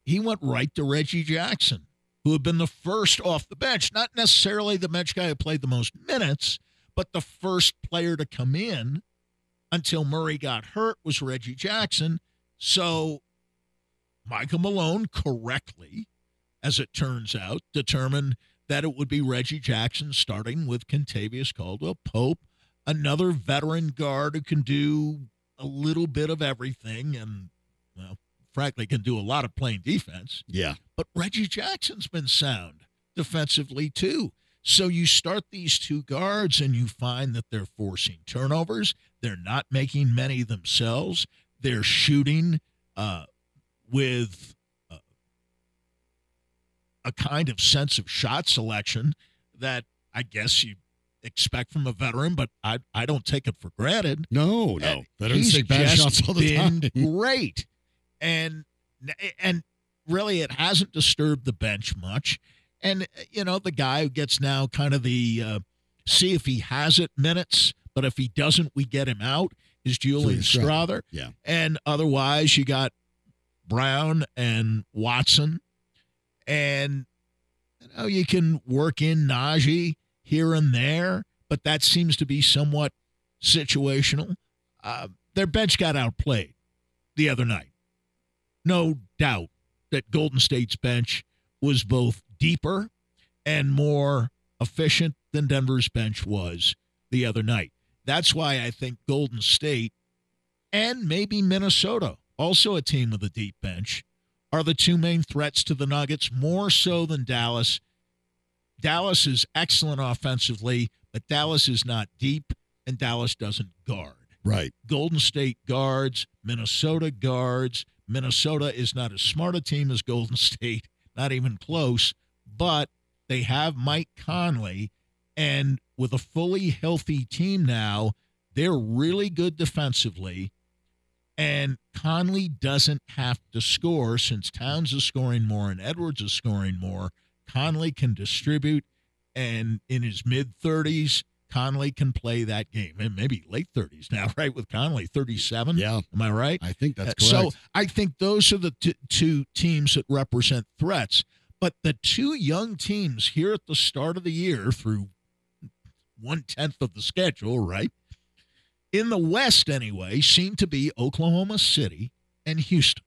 He went right to Reggie Jackson, who had been the first off the bench. Not necessarily the bench guy who played the most minutes, but the first player to come in until Murray got hurt was Reggie Jackson. So Michael Malone correctly, as it turns out, determined that it would be Reggie Jackson starting with Kentavious Caldwell Pope, another veteran guard who can do a little bit of everything and, well, frankly, can do a lot of playing defense. Yeah. But Reggie Jackson's been sound defensively too. So you start these two guards and you find that they're forcing turnovers. They're not making many themselves. They're shooting uh, with uh, a kind of sense of shot selection that I guess you expect from a veteran, but I I don't take it for granted. No, no. And Veterans take bad shots all the been time. Great, and and really, it hasn't disturbed the bench much. And you know, the guy who gets now kind of the uh, see if he has it minutes, but if he doesn't, we get him out. Is Julian. Strawther? Yeah. And otherwise, you got Brown and Watson, and you know you can work in Nnaji here and there, but that seems to be somewhat situational. Uh, their bench got outplayed the other night. No doubt that Golden State's bench was both deeper and more efficient than Denver's bench was the other night. That's why I think Golden State and maybe Minnesota, also a team with a deep bench, are the two main threats to the Nuggets, more so than Dallas. Dallas is excellent offensively, but Dallas is not deep, and Dallas doesn't guard. Right. Golden State guards, Minnesota guards. Minnesota is not as smart a team as Golden State, not even close, but they have Mike Conley. And with a fully healthy team now, they're really good defensively. And Conley doesn't have to score since Towns is scoring more and Edwards is scoring more. Conley can distribute, and in his mid 30s, Conley can play that game, and maybe late 30s now, right? With Conley, 37. Yeah. Am I right? I think that's Uh, correct. So I think those are the t- two teams that represent threats. But the two young teams here at the start of the year through one tenth of the schedule, right? In the West, anyway, seem to be Oklahoma City and Houston.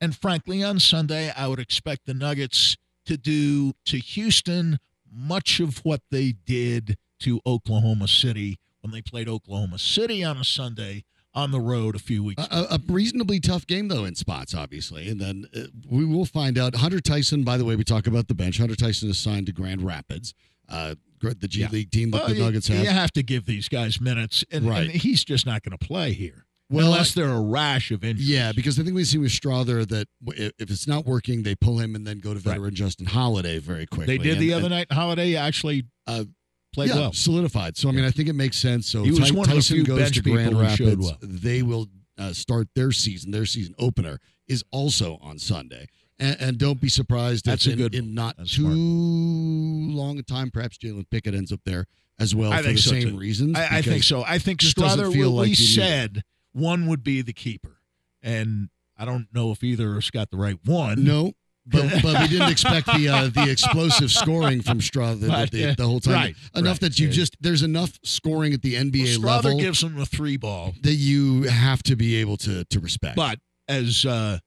And frankly, on Sunday, I would expect the Nuggets to do to Houston much of what they did to Oklahoma City when they played Oklahoma City on a Sunday on the road a few weeks. A, a reasonably tough game, though, in spots, obviously. And then uh, we will find out. Hunter Tyson, by the way, we talk about the bench. Hunter Tyson is signed to Grand Rapids, uh, the G Yeah. League team that Well, the Nuggets you, have. You have to give these guys minutes, and, Right. and he's just not going to play here Well, unless they're a rash of injuries. Yeah, because I think we see with Strawther that if it's not working, they pull him and then go to veteran Justin Holiday very quickly. They did the other and, night. Holiday actually uh, played yeah, well. solidified. So I mean, I think it makes sense. So He Ty- Tyson goes to Grand people who showed Rapids. well. They will uh, start their season. Their season opener is also on Sunday. And, and don't be surprised That's if a in, good in not That's too smart. long a time, perhaps Jalen Pickett ends up there as well I for the so, same too. reasons. I, I think so. I think Strawther. feel we like we you need it. said one would be the keeper, and I don't know if either of us got the right one. No, but, but we didn't expect the uh, the explosive scoring from Strawther the, the, the whole time. right, enough right. that you Yeah. just there's enough scoring at the NBA Strawther level gives them a three ball, that you have to be able to to respect. but as uh,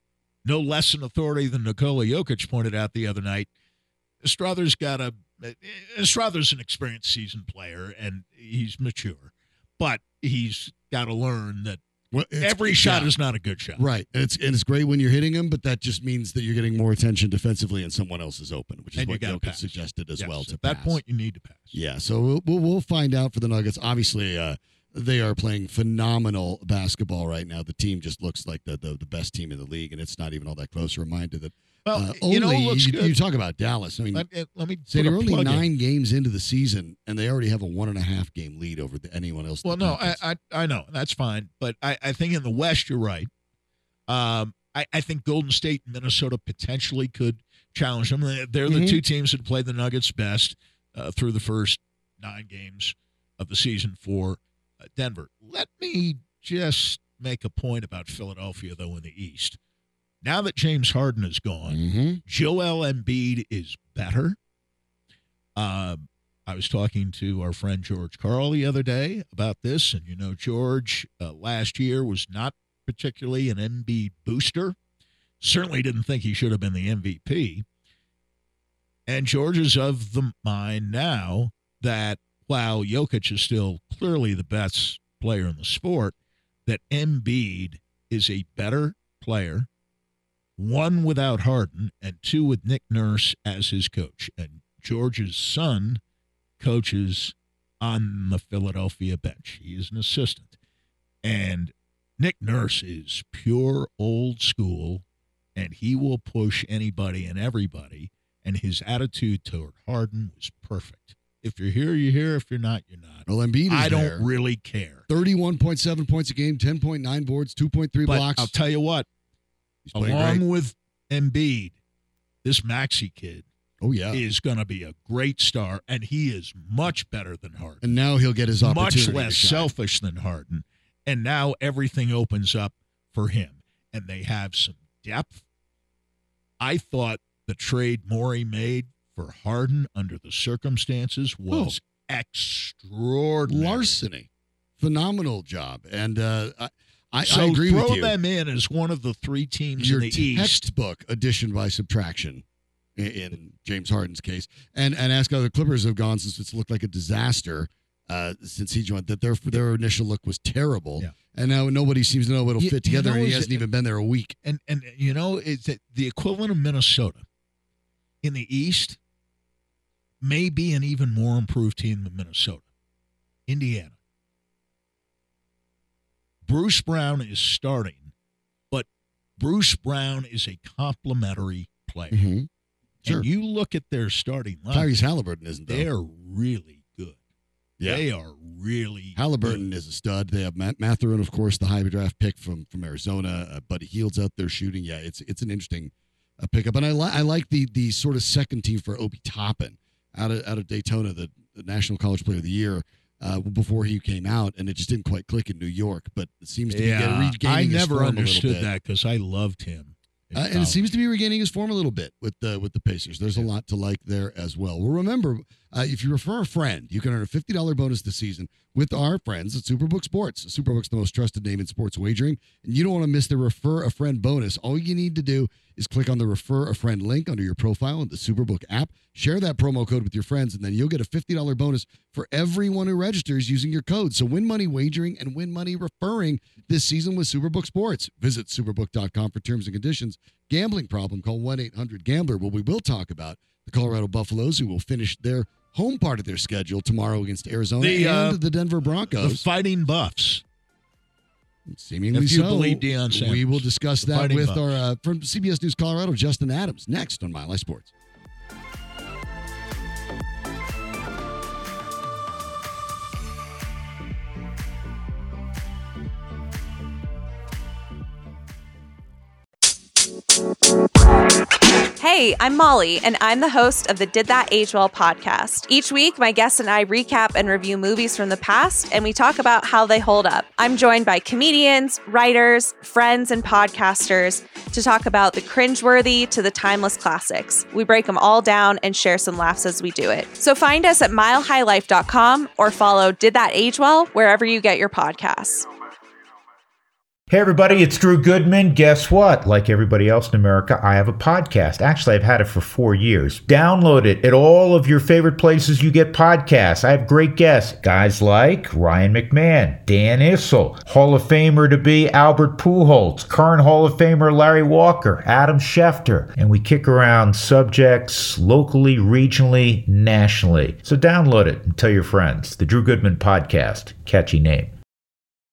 no less an authority than Nikola Jokic pointed out the other night, Strawther's got a. uh, Strawther's an experienced seasoned player and he's mature, but he's got to learn that Well, every shot yeah. is not a good shot. Right, and it's and it's great when you're hitting him, but that just means that you're getting more attention defensively and someone else is open, which is And what Jokic suggested as Yes, well. To at that pass. point, you need to pass. Yeah, so we'll, we'll we'll find out for the Nuggets. Obviously, uh, they are playing phenomenal basketball right now. The team just looks like the, the the best team in the league, and it's not even all that close. A reminder that Well, uh, you know, looks you, good. you talk about Dallas. I mean, Let, let me say they're only plug in. nine games into the season, and they already have a one and a half game lead over the, anyone else. Well, no, I. I I know that's fine, but I, I think in the West you're right. Um, I, I think Golden State and Minnesota potentially could challenge them. They're the Mhm. two teams that played the Nuggets best uh, through the first nine games of the season for uh, Denver. Let me just make a point about Philadelphia, though, in the East. Now that James Harden is gone, Mhm. Joel Embiid is better. Um, I was talking to our friend George Karl the other day about this, and you know, George uh, last year was not particularly an Embiid booster. Certainly didn't think he should have been the MVP. And George is of the mind now that while Jokic is still clearly the best player in the sport, that Embiid is a better player, one without Harden, and two with Nick Nurse as his coach. And George's son coaches on the Philadelphia bench. He is an assistant. And Nick Nurse is pure old school, and he will push anybody and everybody. and his attitude toward Harden was perfect. If you're here, you're here. If you're not, you're not. Well, Embiid I don't really care. 31.7 points a game, 10.9 boards, 2.3 But blocks. I'll tell you what, along great. with Embiid, this Maxey kid oh yeah. is going to be a great star, and he is much better than Harden. and now he'll get his opportunity. much less selfish than Harden. And now everything opens up for him. And they have some depth. I thought the trade Morey made for Harden under the circumstances was extraordinary. Larceny. Phenomenal job. And uh, I, so I agree throw with you. them in as one of the three teams Your in the East. textbook addition by subtraction in, in James Harden's case. And and ask how the Clippers have gone since it's looked like a disaster uh, since he joined. That their their initial look was terrible. Yeah. And now nobody seems to know it'll You- fit you together, know, and he hasn't it- even been there a week. And and you know, it's the equivalent of Minnesota in the East may be an even more improved team than Minnesota. Indiana. Bruce Brown is starting, but Bruce Brown is a complimentary player. Mhm. Sure. And you look at their starting line. Tyrese Halliburton isn't though. They're really good. Yeah. They are really Halliburton is a stud. They have Matt Mathurin, of course, the high draft pick from from Arizona. Uh, Buddy Hield's out there shooting. Yeah, it's it's an interesting uh, pickup, and I like I like the the sort of second team for Obi Toppin out of out of Daytona, the, the National College Player of the Year. Uh, before he came out, and it just didn't quite click in New York, but it seems to be Yeah, getting, regaining I his never form a little understood that because I loved him. Uh, and it seems to be regaining his form a little bit with the with the Pacers. There's a lot to like there as well. Well, remember, uh, if you refer a friend, you can earn a fifty dollar bonus this season with our friends at Superbook Sports. Superbook's the most trusted name in sports wagering, and you don't want to miss the refer a friend bonus. All you need to do is click on the refer a friend link under your profile in the Superbook app. Share that promo code with your friends, and then you'll get a fifty dollar bonus for everyone who registers using your code. So win money wagering and win money referring this season with Superbook Sports. Visit superbook.com for terms and conditions. Gambling problem, call 1 800 Gambler. Well, we will talk about the Colorado Buffaloes, who will finish their home part of their schedule tomorrow against Arizona The, uh, and the Denver Broncos. the Fighting Buffs. Seemingly if you so. believe Deion Sanders. We will discuss The that with Buffs. our uh, from CBS News Colorado, Justin Adams, next on Mile High Sports. Hey, I'm Molly, and I'm the host of the Did That Age Well podcast. Each week, my guests and I recap and review movies from the past, and we talk about how they hold up. I'm joined by comedians, writers, friends, and podcasters to talk about the cringeworthy to the timeless classics. We break them all down and share some laughs as we do it. So find us at milehighlife.com or follow Did That Age Well wherever you get your podcasts. Hey, everybody, it's Drew Goodman. Guess what? Like everybody else in America, I have a podcast. Actually, I've had it for four years. Download it at all of your favorite places you get podcasts. I have great guests, guys like Ryan McMahon, Dan Issel, Hall of Famer to be Albert Pujols, current Hall of Famer Larry Walker, Adam Schefter, and we kick around subjects locally, regionally, nationally. So download it and tell your friends. The Drew Goodman Podcast. Catchy name.